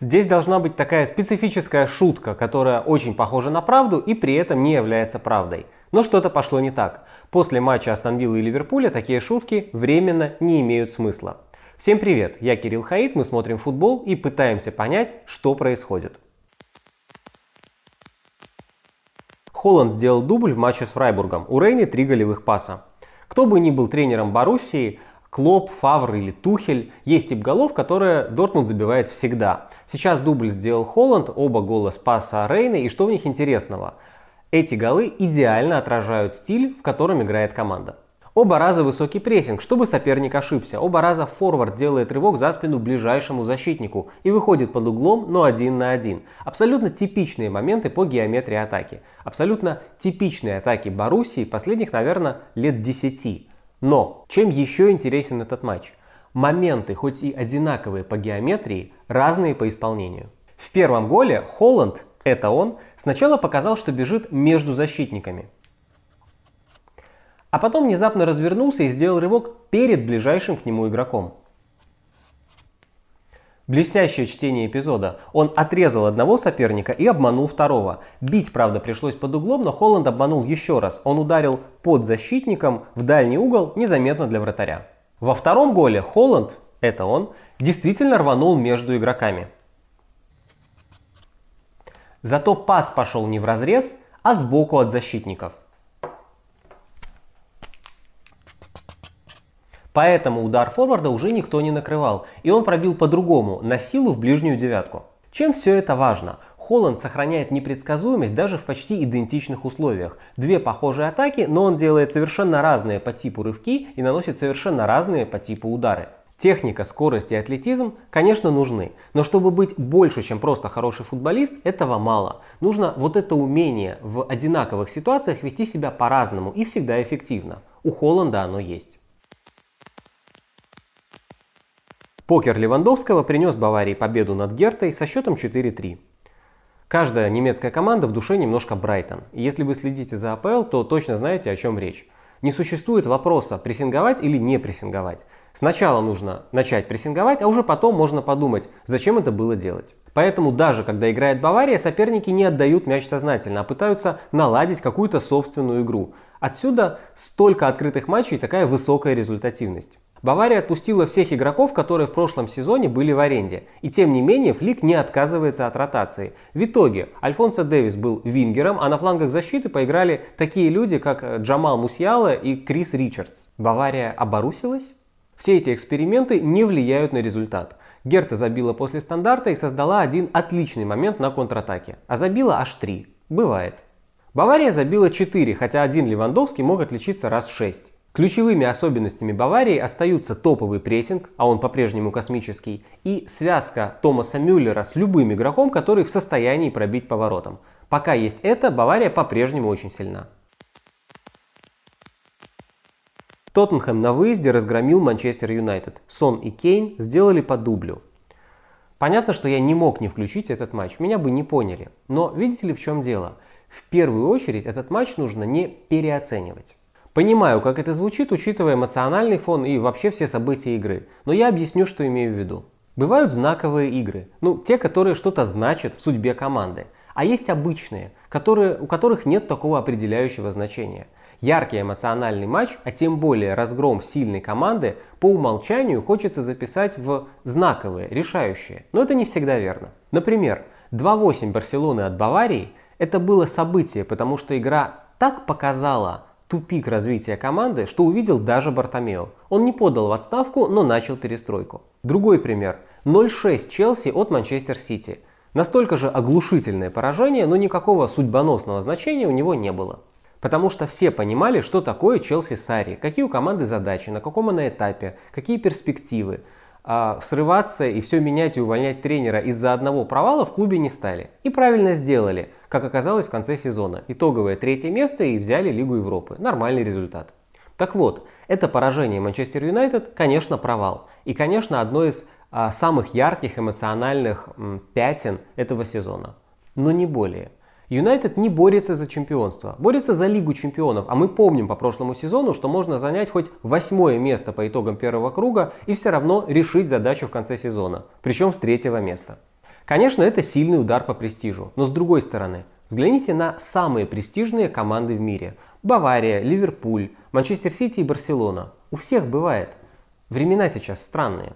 Здесь должна быть такая специфическая шутка, которая очень похожа на правду и при этом не является правдой. Но что-то пошло не так. После матча Астон Виллы и Ливерпуля такие шутки временно не имеют смысла. Всем привет, я Кирилл Хаид, мы смотрим футбол и пытаемся понять, что происходит. Холланд сделал дубль в матче с Фрайбургом. У Рейны три голевых паса. Кто бы ни был тренером Боруссии, Клоп, Фавр или Тухель, есть тип голов, которые Дортмунд забивает всегда. Сейчас дубль сделал Холланд, оба гола с паса Рейны, и что в них интересного? Эти голы идеально отражают стиль, в котором играет команда. Оба раза высокий прессинг, чтобы соперник ошибся. Оба раза форвард делает рывок за спину ближайшему защитнику и выходит под углом, но один на один. Абсолютно типичные моменты по геометрии атаки. Абсолютно типичные атаки Боруссии последних, наверное, лет 10. Но чем еще интересен этот матч? Моменты, хоть и одинаковые по геометрии, разные по исполнению. В первом голе Холланд, это он, сначала показал, что бежит между защитниками. А потом внезапно развернулся и сделал рывок перед ближайшим к нему игроком. Блестящее чтение эпизода. Он отрезал одного соперника и обманул второго. Бить, правда, пришлось под углом, но Холланд обманул еще раз. Он ударил под защитником в дальний угол, незаметно для вратаря. Во втором голе Холланд, это он, действительно рванул между игроками. Зато пас пошел не в разрез, а сбоку от защитников – Поэтому удар форварда уже никто не накрывал, и он пробил по-другому, на силу в ближнюю девятку. Чем все это важно? Холланд сохраняет непредсказуемость даже в почти идентичных условиях. Две похожие атаки, но он делает совершенно разные по типу рывки и наносит совершенно разные по типу удары. Техника, скорость и атлетизм, конечно, нужны, но чтобы быть больше, чем просто хороший футболист, этого мало. Нужно вот это умение в одинаковых ситуациях вести себя по-разному и всегда эффективно. У Холланда оно есть. Покер Левандовского принес Баварии победу над Гертой со счетом 4-3. Каждая немецкая команда в душе немножко Брайтон. Если вы следите за АПЛ, то точно знаете, о чем речь. Не существует вопроса, прессинговать или не прессинговать. Сначала нужно начать прессинговать, а уже потом можно подумать, зачем это было делать. Поэтому даже когда играет Бавария, соперники не отдают мяч сознательно, а пытаются наладить какую-то собственную игру. Отсюда столько открытых матчей и такая высокая результативность. Бавария отпустила всех игроков, которые в прошлом сезоне были в аренде. И тем не менее Флик не отказывается от ротации. В итоге Альфонсо Дэвис был вингером, а на флангах защиты поиграли такие люди, как Джамал Мусьяла и Крис Ричардс. Бавария оборусилась? Все эти эксперименты не влияют на результат. Герта забила после стандарта и создала один отличный момент на контратаке. А забила аж три. Бывает. Бавария забила 4, хотя один Левандовский мог отличиться раз 6. Ключевыми особенностями Баварии остаются топовый прессинг, а он по-прежнему космический, и связка Томаса Мюллера с любым игроком, который в состоянии пробить поворотом. Пока есть это, Бавария по-прежнему очень сильна. Тоттенхэм на выезде разгромил Манчестер Юнайтед. Сон и Кейн сделали по дублю. Понятно, что я не мог не включить этот матч, меня бы не поняли. Но видите ли в чем дело? В первую очередь этот матч нужно не переоценивать. Понимаю, как это звучит, учитывая эмоциональный фон и вообще все события игры, но я объясню, что имею в виду. Бывают знаковые игры, ну, те, которые что-то значат в судьбе команды, а есть обычные, которые, у которых нет такого определяющего значения. Яркий эмоциональный матч, а тем более разгром сильной команды, по умолчанию хочется записать в знаковые, решающие. Но это не всегда верно. Например, 2-8 Барселоны от Баварии – это было событие, потому что игра так показала тупик развития команды, что увидел даже Бартомео. Он не подал в отставку, но начал перестройку. Другой пример. 0-6 Челси от Манчестер Сити. Настолько же оглушительное поражение, но никакого судьбоносного значения у него не было. Потому что все понимали, что такое Челси Сари, какие у команды задачи, на каком она этапе, какие перспективы. А срываться и все менять и увольнять тренера из-за одного провала в клубе не стали. И правильно сделали, как оказалось в конце сезона. Итоговое третье место и взяли Лигу Европы. Нормальный результат. Так вот, это поражение Манчестер Юнайтед, конечно, провал. И, конечно, одно из а, самых ярких эмоциональных м, пятен этого сезона. Но не более. Юнайтед не борется за чемпионство, борется за Лигу чемпионов. А мы помним по прошлому сезону, что можно занять хоть восьмое место по итогам первого круга и все равно решить задачу в конце сезона. Причем с третьего места. Конечно, это сильный удар по престижу, но с другой стороны, взгляните на самые престижные команды в мире. Бавария, Ливерпуль, Манчестер Сити и Барселона. У всех бывает. Времена сейчас странные.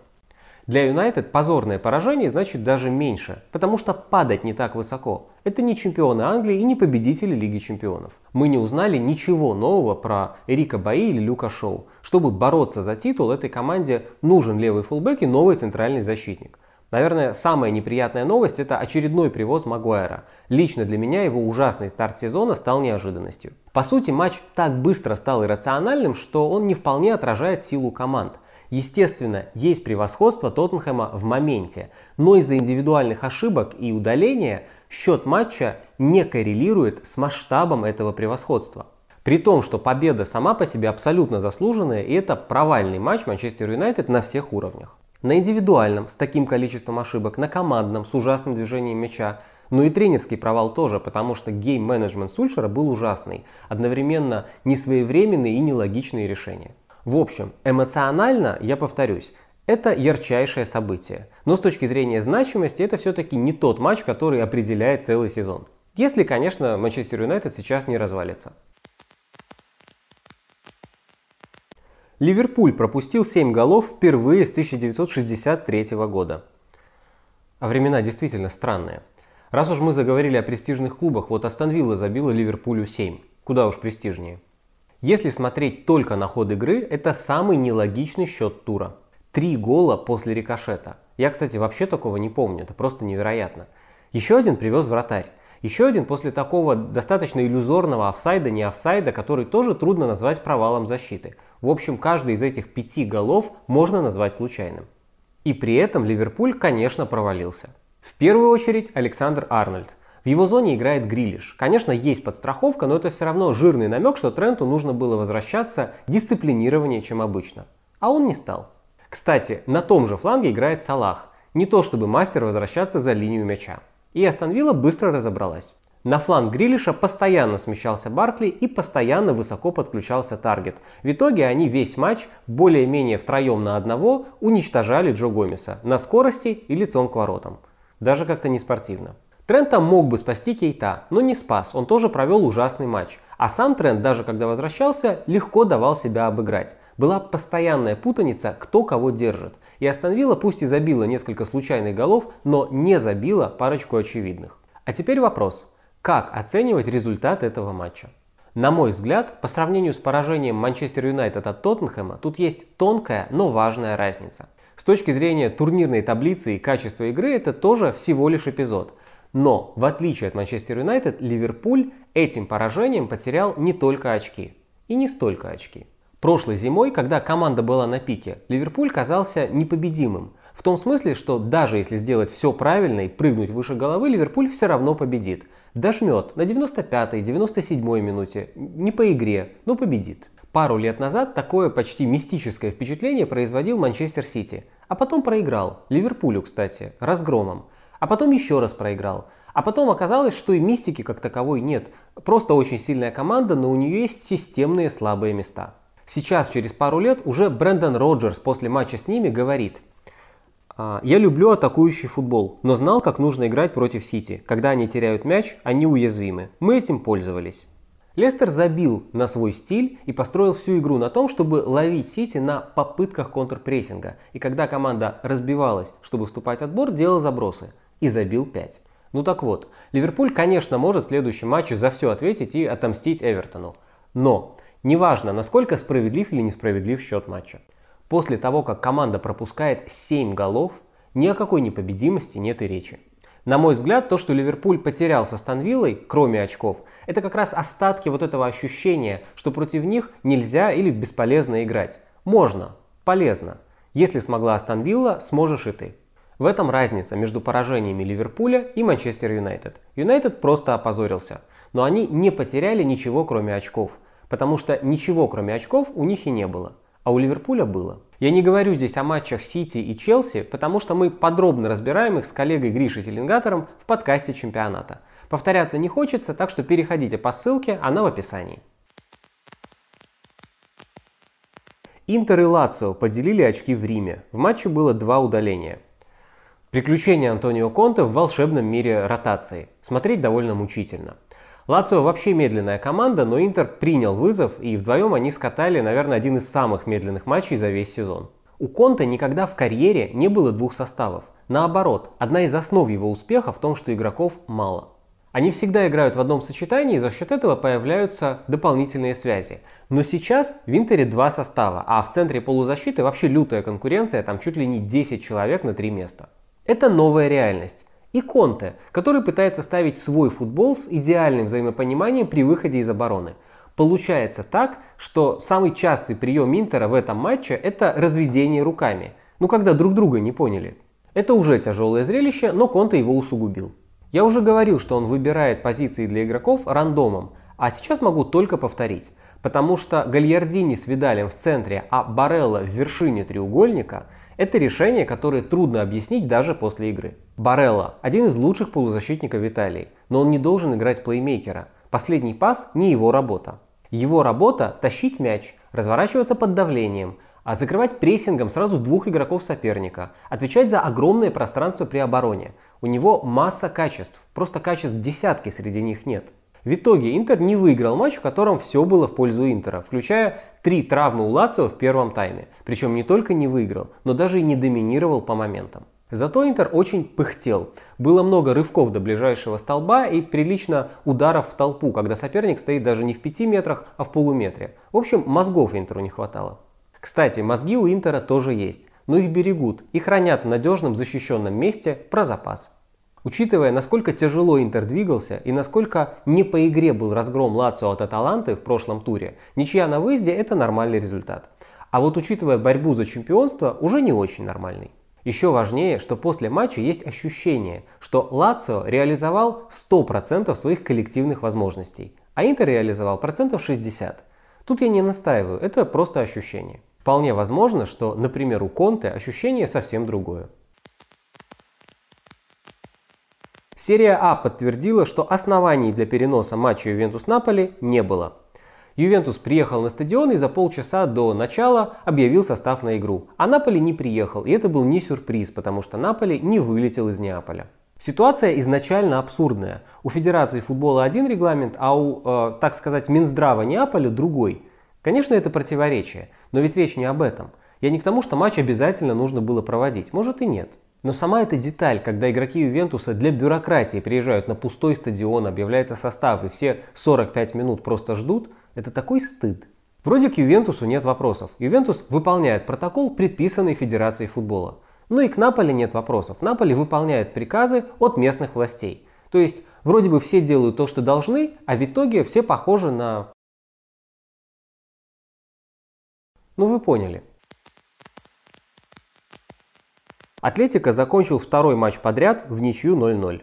Для Юнайтед позорное поражение значит даже меньше, потому что падать не так высоко. Это не чемпионы Англии и не победители Лиги Чемпионов. Мы не узнали ничего нового про Эрика Баи или Люка Шоу. Чтобы бороться за титул, этой команде нужен левый фулбэк и новый центральный защитник. Наверное, самая неприятная новость – это очередной привоз Магуайра. Лично для меня его ужасный старт сезона стал неожиданностью. По сути, матч так быстро стал иррациональным, что он не вполне отражает силу команд. Естественно, есть превосходство Тоттенхэма в моменте, но из-за индивидуальных ошибок и удаления счет матча не коррелирует с масштабом этого превосходства. При том, что победа сама по себе абсолютно заслуженная, и это провальный матч Манчестер Юнайтед на всех уровнях. На индивидуальном, с таким количеством ошибок, на командном, с ужасным движением мяча, но и тренерский провал тоже, потому что гейм-менеджмент Сульшера был ужасный, одновременно несвоевременные и нелогичные решения. В общем, эмоционально, я повторюсь, это ярчайшее событие. Но с точки зрения значимости это все-таки не тот матч, который определяет целый сезон. Если, конечно, Манчестер Юнайтед сейчас не развалится. Ливерпуль пропустил 7 голов впервые с 1963 года. А времена действительно странные. Раз уж мы заговорили о престижных клубах, вот Астон Вилла забила Ливерпулю 7. Куда уж престижнее. Если смотреть только на ход игры, это самый нелогичный счет тура. Три гола после рикошета. Я, кстати, вообще такого не помню, это просто невероятно. Еще один привез вратарь. Еще один после такого достаточно иллюзорного офсайда, не офсайда, который тоже трудно назвать провалом защиты. В общем, каждый из этих пяти голов можно назвать случайным. И при этом Ливерпуль, конечно, провалился. В первую очередь Александр Арнольд. В его зоне играет Грилиш. Конечно, есть подстраховка, но это все равно жирный намек, что Тренту нужно было возвращаться дисциплинированнее, чем обычно. А он не стал. Кстати, на том же фланге играет Салах. Не то чтобы мастер возвращаться за линию мяча. И Астон Вилла быстро разобралась. На фланг Грилиша постоянно смещался Баркли и постоянно высоко подключался Таргет. В итоге они весь матч более-менее втроем на одного уничтожали Джо Гомеса на скорости и лицом к воротам. Даже как-то не спортивно. Трента мог бы спасти Кейта, но не спас, он тоже провел ужасный матч. А сам Трент, даже когда возвращался, легко давал себя обыграть. Была постоянная путаница, кто кого держит. И Астон пусть и забила несколько случайных голов, но не забила парочку очевидных. А теперь вопрос. Как оценивать результат этого матча? На мой взгляд, по сравнению с поражением Манчестер Юнайтед от Тоттенхэма, тут есть тонкая, но важная разница. С точки зрения турнирной таблицы и качества игры, это тоже всего лишь эпизод. Но, в отличие от Манчестер Юнайтед, Ливерпуль этим поражением потерял не только очки. И не столько очки. Прошлой зимой, когда команда была на пике, Ливерпуль казался непобедимым. В том смысле, что даже если сделать все правильно и прыгнуть выше головы, Ливерпуль все равно победит. Дожмет на 95-й, 97-й минуте, не по игре, но победит. Пару лет назад такое почти мистическое впечатление производил Манчестер Сити, а потом проиграл, Ливерпулю, кстати, разгромом а потом еще раз проиграл. А потом оказалось, что и мистики как таковой нет. Просто очень сильная команда, но у нее есть системные слабые места. Сейчас, через пару лет, уже Брэндон Роджерс после матча с ними говорит «А, «Я люблю атакующий футбол, но знал, как нужно играть против Сити. Когда они теряют мяч, они уязвимы. Мы этим пользовались». Лестер забил на свой стиль и построил всю игру на том, чтобы ловить Сити на попытках контрпрессинга. И когда команда разбивалась, чтобы вступать в отбор, делал забросы и забил 5. Ну так вот, Ливерпуль, конечно, может в следующем матче за все ответить и отомстить Эвертону. Но неважно, насколько справедлив или несправедлив счет матча. После того, как команда пропускает 7 голов, ни о какой непобедимости нет и речи. На мой взгляд, то, что Ливерпуль потерял со Станвиллой, кроме очков, это как раз остатки вот этого ощущения, что против них нельзя или бесполезно играть. Можно, полезно. Если смогла Астон сможешь и ты. В этом разница между поражениями Ливерпуля и Манчестер Юнайтед. Юнайтед просто опозорился, но они не потеряли ничего кроме очков, потому что ничего кроме очков у них и не было, а у Ливерпуля было. Я не говорю здесь о матчах Сити и Челси, потому что мы подробно разбираем их с коллегой Гришей Теленгатором в подкасте чемпионата. Повторяться не хочется, так что переходите по ссылке, она в описании. Интер и Лацио поделили очки в Риме. В матче было два удаления. Приключения Антонио Конте в волшебном мире ротации. Смотреть довольно мучительно. Лацио вообще медленная команда, но Интер принял вызов, и вдвоем они скатали, наверное, один из самых медленных матчей за весь сезон. У Конте никогда в карьере не было двух составов. Наоборот, одна из основ его успеха в том, что игроков мало. Они всегда играют в одном сочетании, и за счет этого появляются дополнительные связи. Но сейчас в Интере два состава, а в центре полузащиты вообще лютая конкуренция, там чуть ли не 10 человек на три места. Это новая реальность. И Конте, который пытается ставить свой футбол с идеальным взаимопониманием при выходе из обороны. Получается так, что самый частый прием Интера в этом матче это разведение руками. Ну когда друг друга не поняли. Это уже тяжелое зрелище, но Конте его усугубил. Я уже говорил, что он выбирает позиции для игроков рандомом, а сейчас могу только повторить. Потому что Гальярдини с Видалем в центре, а Барелла в вершине треугольника – это решение, которое трудно объяснить даже после игры. Барелла – один из лучших полузащитников Италии, но он не должен играть плеймейкера. Последний пас – не его работа. Его работа – тащить мяч, разворачиваться под давлением, а закрывать прессингом сразу двух игроков соперника, отвечать за огромное пространство при обороне, у него масса качеств, просто качеств десятки среди них нет. В итоге Интер не выиграл матч, в котором все было в пользу Интера, включая три травмы у Лацио в первом тайме. Причем не только не выиграл, но даже и не доминировал по моментам. Зато Интер очень пыхтел. Было много рывков до ближайшего столба и прилично ударов в толпу, когда соперник стоит даже не в 5 метрах, а в полуметре. В общем, мозгов Интеру не хватало. Кстати, мозги у Интера тоже есть но их берегут и хранят в надежном защищенном месте про запас. Учитывая, насколько тяжело Интер двигался и насколько не по игре был разгром Лацио от Аталанты в прошлом туре, ничья на выезде – это нормальный результат. А вот учитывая борьбу за чемпионство, уже не очень нормальный. Еще важнее, что после матча есть ощущение, что Лацио реализовал 100% своих коллективных возможностей, а Интер реализовал процентов 60%. Тут я не настаиваю, это просто ощущение. Вполне возможно, что, например, у Конте ощущение совсем другое. Серия А подтвердила, что оснований для переноса матча Ювентус-Наполи не было. Ювентус приехал на стадион и за полчаса до начала объявил состав на игру. А Наполи не приехал, и это был не сюрприз, потому что Наполи не вылетел из Неаполя. Ситуация изначально абсурдная. У Федерации футбола один регламент, а у, э, так сказать, Минздрава Неаполя другой. Конечно, это противоречие, но ведь речь не об этом. Я не к тому, что матч обязательно нужно было проводить. Может и нет. Но сама эта деталь, когда игроки Ювентуса для бюрократии приезжают на пустой стадион, объявляется состав и все 45 минут просто ждут, это такой стыд. Вроде к Ювентусу нет вопросов. Ювентус выполняет протокол, предписанный Федерацией футбола. Но и к Наполе нет вопросов. Наполе выполняет приказы от местных властей. То есть вроде бы все делают то, что должны, а в итоге все похожи на Ну вы поняли. Атлетика закончил второй матч подряд в ничью 0-0.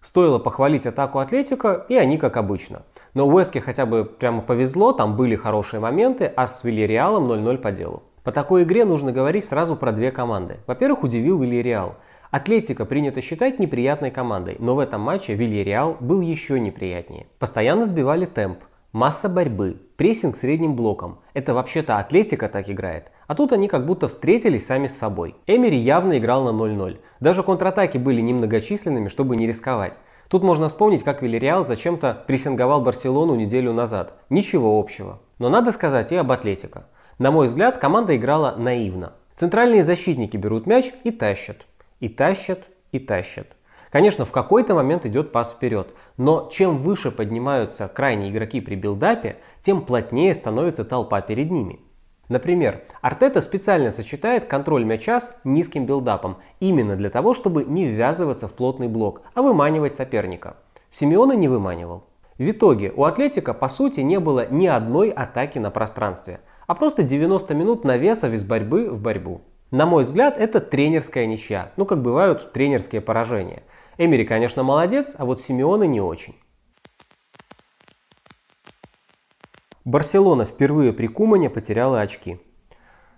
Стоило похвалить атаку Атлетика, и они как обычно. Но Уэске хотя бы прямо повезло, там были хорошие моменты, а с Вильяреалом 0-0 по делу. По такой игре нужно говорить сразу про две команды. Во-первых, удивил Вильяреал. Атлетика принято считать неприятной командой, но в этом матче Вильяреал был еще неприятнее. Постоянно сбивали темп, Масса борьбы, прессинг средним блоком. Это вообще-то Атлетика так играет. А тут они как будто встретились сами с собой. Эмери явно играл на 0-0. Даже контратаки были немногочисленными, чтобы не рисковать. Тут можно вспомнить, как Вильяреал зачем-то прессинговал Барселону неделю назад. Ничего общего. Но надо сказать и об Атлетико. На мой взгляд, команда играла наивно. Центральные защитники берут мяч и тащат. И тащат, и тащат. Конечно, в какой-то момент идет пас вперед, но чем выше поднимаются крайние игроки при билдапе, тем плотнее становится толпа перед ними. Например, Артета специально сочетает контроль мяча с низким билдапом, именно для того, чтобы не ввязываться в плотный блок, а выманивать соперника. Симеоне не выманивал. В итоге у Атлетика по сути не было ни одной атаки на пространстве, а просто 90 минут навеса из борьбы в борьбу. На мой взгляд, это тренерская ничья, ну как бывают тренерские поражения – Эмери, конечно, молодец, а вот Симеоне не очень. Барселона впервые при Кумане потеряла очки.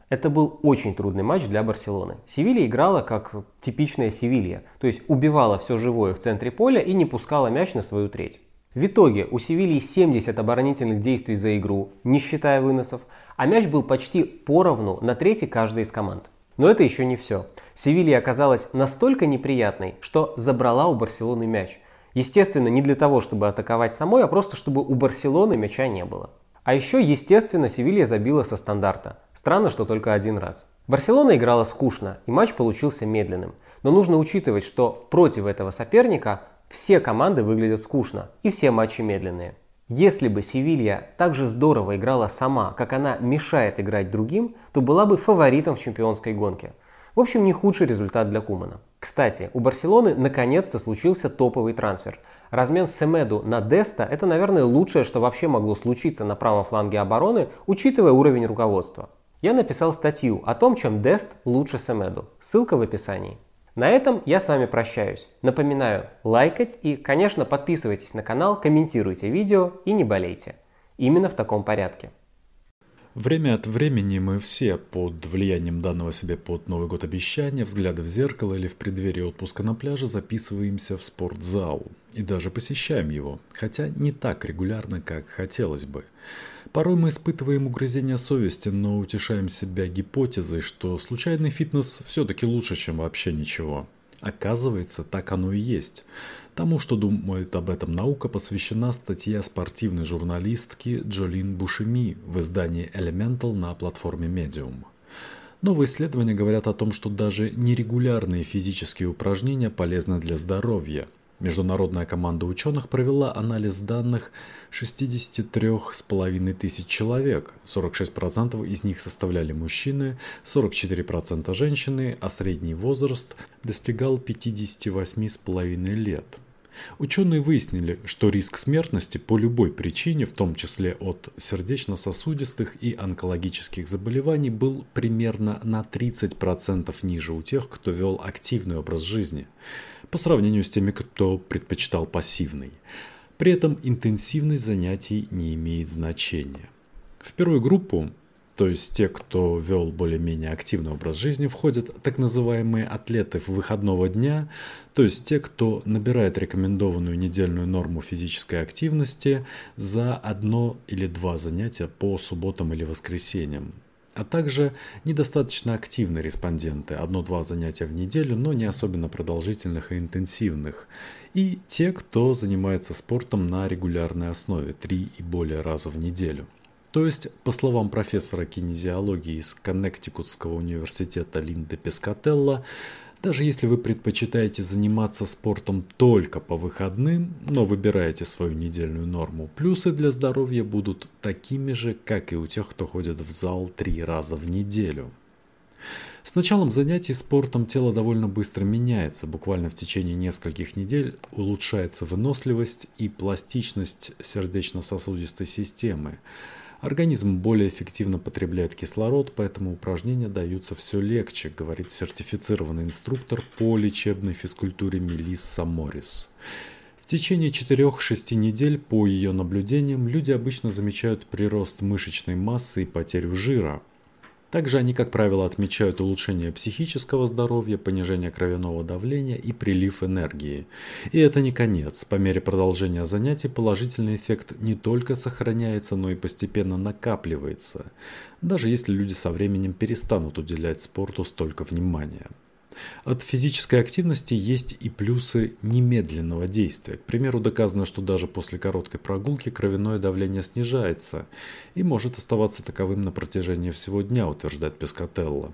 Это был очень трудный матч для Барселоны. Севилья играла как типичная Севилья, то есть убивала все живое в центре поля и не пускала мяч на свою треть. В итоге у Севильи 70 оборонительных действий за игру, не считая выносов, а мяч был почти поровну на трети каждой из команд. Но это еще не все. Севилья оказалась настолько неприятной, что забрала у Барселоны мяч. Естественно, не для того, чтобы атаковать самой, а просто чтобы у Барселоны мяча не было. А еще, естественно, Севилья забила со стандарта. Странно, что только один раз. Барселона играла скучно, и матч получился медленным. Но нужно учитывать, что против этого соперника все команды выглядят скучно, и все матчи медленные. Если бы Севилья так же здорово играла сама, как она мешает играть другим, то была бы фаворитом в чемпионской гонке. В общем, не худший результат для Кумана. Кстати, у Барселоны наконец-то случился топовый трансфер. Размен Семеду на Деста – это, наверное, лучшее, что вообще могло случиться на правом фланге обороны, учитывая уровень руководства. Я написал статью о том, чем Дест лучше Семеду. Ссылка в описании. На этом я с вами прощаюсь. Напоминаю, лайкать и, конечно, подписывайтесь на канал, комментируйте видео и не болейте. Именно в таком порядке. Время от времени мы все под влиянием данного себе под Новый год обещания, взгляда в зеркало или в преддверии отпуска на пляже записываемся в спортзал и даже посещаем его, хотя не так регулярно, как хотелось бы. Порой мы испытываем угрызение совести, но утешаем себя гипотезой, что случайный фитнес все-таки лучше, чем вообще ничего. Оказывается, так оно и есть. Тому, что думает об этом наука, посвящена статья спортивной журналистки Джолин Бушеми в издании Elemental на платформе Medium. Новые исследования говорят о том, что даже нерегулярные физические упражнения полезны для здоровья – Международная команда ученых провела анализ данных 63,5 тысяч человек. 46% из них составляли мужчины, 44% женщины, а средний возраст достигал 58,5 лет. Ученые выяснили, что риск смертности по любой причине, в том числе от сердечно-сосудистых и онкологических заболеваний, был примерно на 30% ниже у тех, кто вел активный образ жизни, по сравнению с теми, кто предпочитал пассивный. При этом интенсивность занятий не имеет значения. В первую группу то есть те, кто вел более-менее активный образ жизни, входят так называемые атлеты выходного дня, то есть те, кто набирает рекомендованную недельную норму физической активности за одно или два занятия по субботам или воскресеньям. А также недостаточно активные респонденты, одно-два занятия в неделю, но не особенно продолжительных и интенсивных, и те, кто занимается спортом на регулярной основе, три и более раза в неделю. То есть, по словам профессора кинезиологии из Коннектикутского университета Линды Пескателла, даже если вы предпочитаете заниматься спортом только по выходным, но выбираете свою недельную норму, плюсы для здоровья будут такими же, как и у тех, кто ходит в зал три раза в неделю. С началом занятий спортом тело довольно быстро меняется, буквально в течение нескольких недель улучшается выносливость и пластичность сердечно-сосудистой системы, Организм более эффективно потребляет кислород, поэтому упражнения даются все легче, говорит сертифицированный инструктор по лечебной физкультуре Мелисса Моррис. В течение 4-6 недель по ее наблюдениям люди обычно замечают прирост мышечной массы и потерю жира – также они, как правило, отмечают улучшение психического здоровья, понижение кровяного давления и прилив энергии. И это не конец. По мере продолжения занятий положительный эффект не только сохраняется, но и постепенно накапливается, даже если люди со временем перестанут уделять спорту столько внимания. От физической активности есть и плюсы немедленного действия. К примеру, доказано, что даже после короткой прогулки кровяное давление снижается и может оставаться таковым на протяжении всего дня, утверждает Пескателло.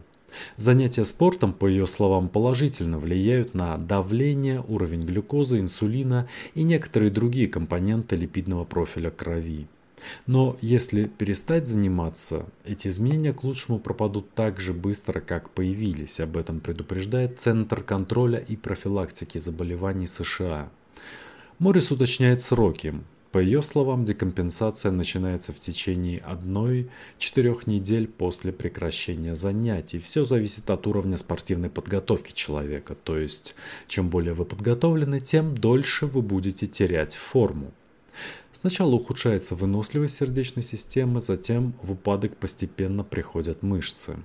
Занятия спортом, по ее словам, положительно влияют на давление, уровень глюкозы, инсулина и некоторые другие компоненты липидного профиля крови. Но если перестать заниматься, эти изменения к лучшему пропадут так же быстро, как появились. Об этом предупреждает Центр контроля и профилактики заболеваний США. Моррис уточняет сроки. По ее словам, декомпенсация начинается в течение одной-четырех недель после прекращения занятий. Все зависит от уровня спортивной подготовки человека. То есть, чем более вы подготовлены, тем дольше вы будете терять форму. Сначала ухудшается выносливость сердечной системы, затем в упадок постепенно приходят мышцы.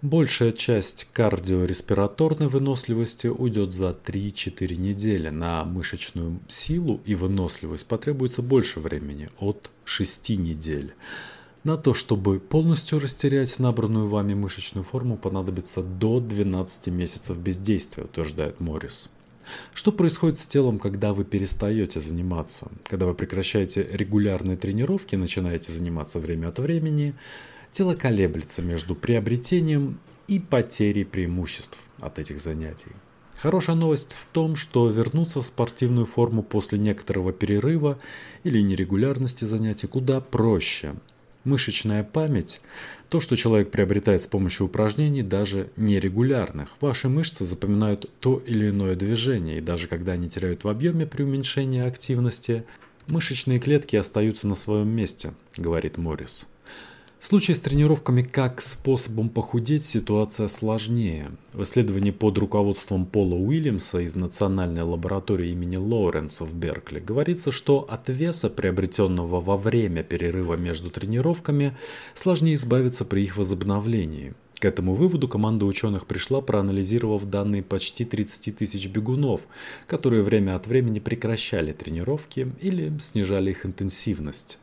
Большая часть кардиореспираторной выносливости уйдет за 3-4 недели. На мышечную силу и выносливость потребуется больше времени, от 6 недель. На то, чтобы полностью растерять набранную вами мышечную форму, понадобится до 12 месяцев бездействия, утверждает Моррис. Что происходит с телом, когда вы перестаете заниматься? Когда вы прекращаете регулярные тренировки, начинаете заниматься время от времени, тело колеблется между приобретением и потерей преимуществ от этих занятий. Хорошая новость в том, что вернуться в спортивную форму после некоторого перерыва или нерегулярности занятий куда проще. Мышечная память – то, что человек приобретает с помощью упражнений, даже нерегулярных. Ваши мышцы запоминают то или иное движение, и даже когда они теряют в объеме при уменьшении активности, мышечные клетки остаются на своем месте, говорит Моррис. В случае с тренировками как способом похудеть ситуация сложнее. В исследовании под руководством Пола Уильямса из Национальной лаборатории имени Лоуренса в Беркли говорится, что от веса, приобретенного во время перерыва между тренировками, сложнее избавиться при их возобновлении. К этому выводу команда ученых пришла, проанализировав данные почти 30 тысяч бегунов, которые время от времени прекращали тренировки или снижали их интенсивность.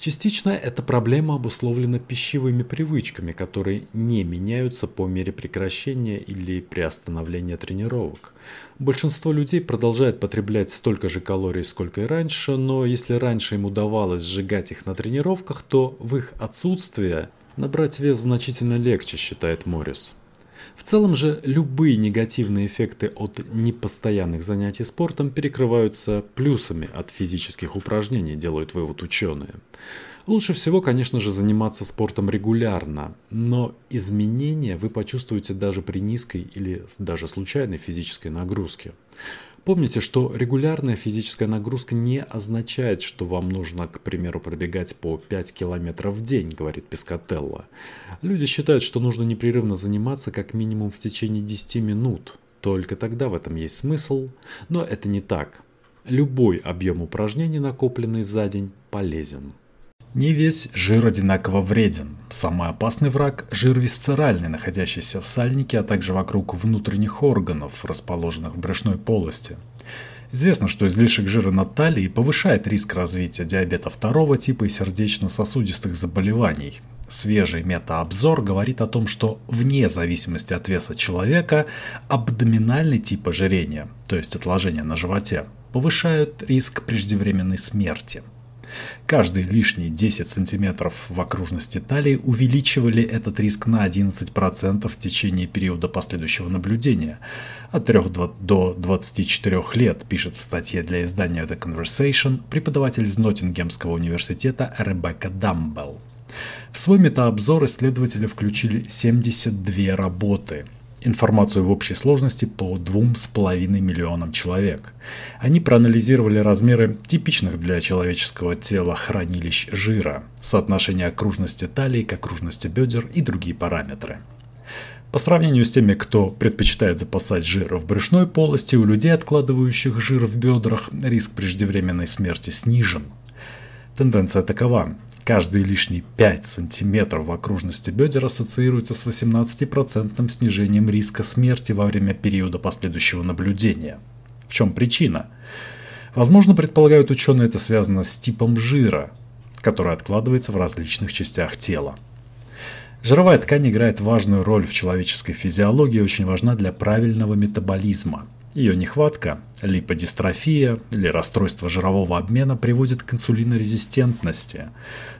Частично эта проблема обусловлена пищевыми привычками, которые не меняются по мере прекращения или приостановления тренировок. Большинство людей продолжает потреблять столько же калорий, сколько и раньше, но если раньше им удавалось сжигать их на тренировках, то в их отсутствие набрать вес значительно легче, считает Моррис. В целом же любые негативные эффекты от непостоянных занятий спортом перекрываются плюсами от физических упражнений, делают вывод ученые. Лучше всего, конечно же, заниматься спортом регулярно, но изменения вы почувствуете даже при низкой или даже случайной физической нагрузке. Помните, что регулярная физическая нагрузка не означает, что вам нужно, к примеру, пробегать по 5 километров в день, говорит Пескателло. Люди считают, что нужно непрерывно заниматься как минимум в течение 10 минут. Только тогда в этом есть смысл, но это не так. Любой объем упражнений, накопленный за день, полезен. Не весь жир одинаково вреден. Самый опасный враг – жир висцеральный, находящийся в сальнике, а также вокруг внутренних органов, расположенных в брюшной полости. Известно, что излишек жира на талии повышает риск развития диабета второго типа и сердечно-сосудистых заболеваний. Свежий метаобзор говорит о том, что вне зависимости от веса человека абдоминальный тип ожирения, то есть отложения на животе, повышают риск преждевременной смерти – Каждые лишние 10 сантиметров в окружности талии увеличивали этот риск на 11% в течение периода последующего наблюдения. От 3 до 24 лет, пишет в статье для издания The Conversation преподаватель из Ноттингемского университета Ребекка Дамбелл. В свой метаобзор исследователи включили 72 работы – информацию в общей сложности по 2,5 миллионам человек. Они проанализировали размеры типичных для человеческого тела хранилищ жира, соотношение окружности талии к окружности бедер и другие параметры. По сравнению с теми, кто предпочитает запасать жир в брюшной полости, у людей, откладывающих жир в бедрах, риск преждевременной смерти снижен. Тенденция такова. Каждые лишние 5 см в окружности бедер ассоциируется с 18% снижением риска смерти во время периода последующего наблюдения. В чем причина? Возможно, предполагают ученые, это связано с типом жира, который откладывается в различных частях тела. Жировая ткань играет важную роль в человеческой физиологии и очень важна для правильного метаболизма – ее нехватка, липодистрофия или расстройство жирового обмена приводит к инсулинорезистентности,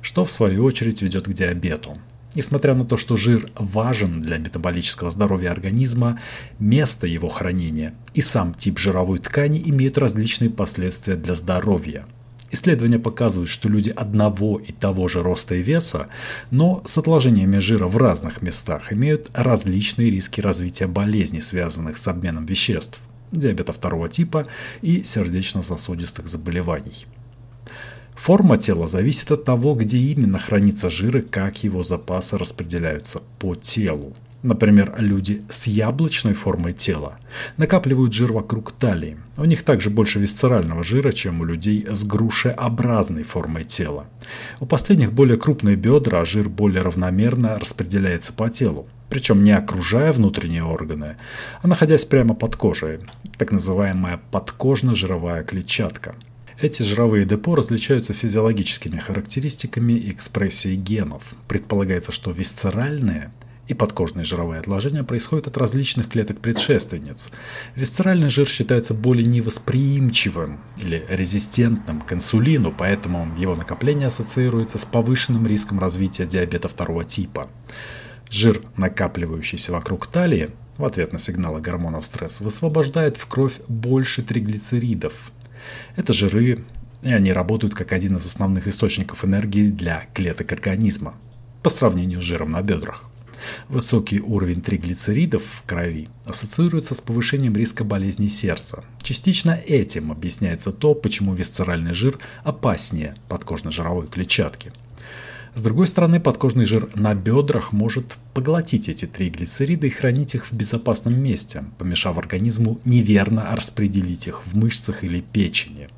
что в свою очередь ведет к диабету. Несмотря на то, что жир важен для метаболического здоровья организма, место его хранения и сам тип жировой ткани имеют различные последствия для здоровья. Исследования показывают, что люди одного и того же роста и веса, но с отложениями жира в разных местах имеют различные риски развития болезней, связанных с обменом веществ диабета второго типа и сердечно-сосудистых заболеваний. Форма тела зависит от того, где именно хранится жир и как его запасы распределяются по телу. Например, люди с яблочной формой тела накапливают жир вокруг талии. У них также больше висцерального жира, чем у людей с грушеобразной формой тела. У последних более крупные бедра, а жир более равномерно распределяется по телу. Причем не окружая внутренние органы, а находясь прямо под кожей, так называемая подкожно-жировая клетчатка – Эти жировые депо различаются физиологическими характеристиками и экспрессией генов. Предполагается, что висцеральные и подкожные жировые отложения происходят от различных клеток предшественниц. Висцеральный жир считается более невосприимчивым или резистентным к инсулину, поэтому его накопление ассоциируется с повышенным риском развития диабета второго типа. Жир, накапливающийся вокруг талии, в ответ на сигналы гормонов стресс, высвобождает в кровь больше триглицеридов. Это жиры, и они работают как один из основных источников энергии для клеток организма по сравнению с жиром на бедрах. Высокий уровень триглицеридов в крови ассоциируется с повышением риска болезней сердца. Частично этим объясняется то, почему висцеральный жир опаснее подкожно-жировой клетчатки. С другой стороны, подкожный жир на бедрах может поглотить эти триглицериды и хранить их в безопасном месте, помешав организму неверно распределить их в мышцах или печени.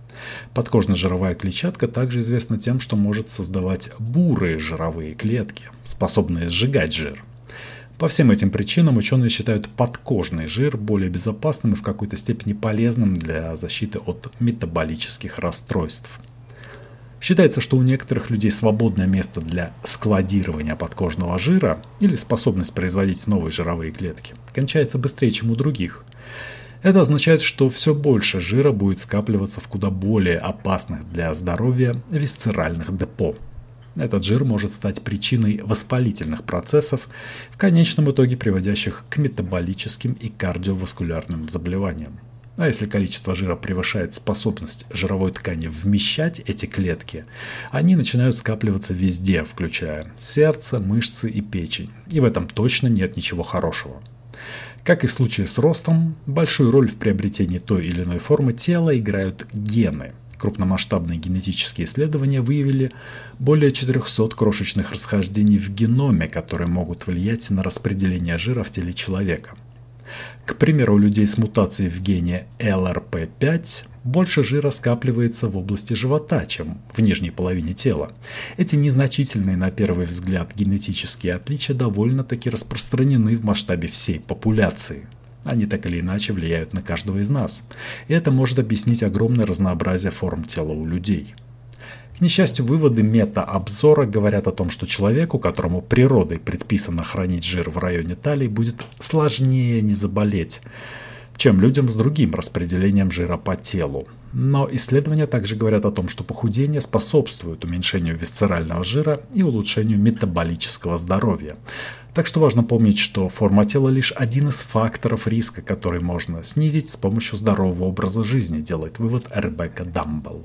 Подкожно-жировая клетчатка также известна тем, что может создавать бурые жировые клетки, способные сжигать жир. По всем этим причинам ученые считают подкожный жир более безопасным и в какой-то степени полезным для защиты от метаболических расстройств. Считается, что у некоторых людей свободное место для складирования подкожного жира или способность производить новые жировые клетки кончается быстрее, чем у других. Это означает, что все больше жира будет скапливаться в куда более опасных для здоровья висцеральных депо – этот жир может стать причиной воспалительных процессов, в конечном итоге приводящих к метаболическим и кардиоваскулярным заболеваниям. А если количество жира превышает способность жировой ткани вмещать эти клетки, они начинают скапливаться везде, включая сердце, мышцы и печень. И в этом точно нет ничего хорошего. Как и в случае с ростом, большую роль в приобретении той или иной формы тела играют гены – Крупномасштабные генетические исследования выявили более 400 крошечных расхождений в геноме, которые могут влиять на распределение жира в теле человека. К примеру, у людей с мутацией в гене LRP5 больше жира скапливается в области живота, чем в нижней половине тела. Эти незначительные на первый взгляд генетические отличия довольно-таки распространены в масштабе всей популяции – они так или иначе влияют на каждого из нас. И это может объяснить огромное разнообразие форм тела у людей. Несчастью, выводы мета-обзора говорят о том, что человеку, которому природой предписано хранить жир в районе талии, будет сложнее не заболеть, чем людям с другим распределением жира по телу. Но исследования также говорят о том, что похудение способствует уменьшению висцерального жира и улучшению метаболического здоровья. Так что важно помнить, что форма тела лишь один из факторов риска, который можно снизить с помощью здорового образа жизни, делает вывод Ребекка Дамбл.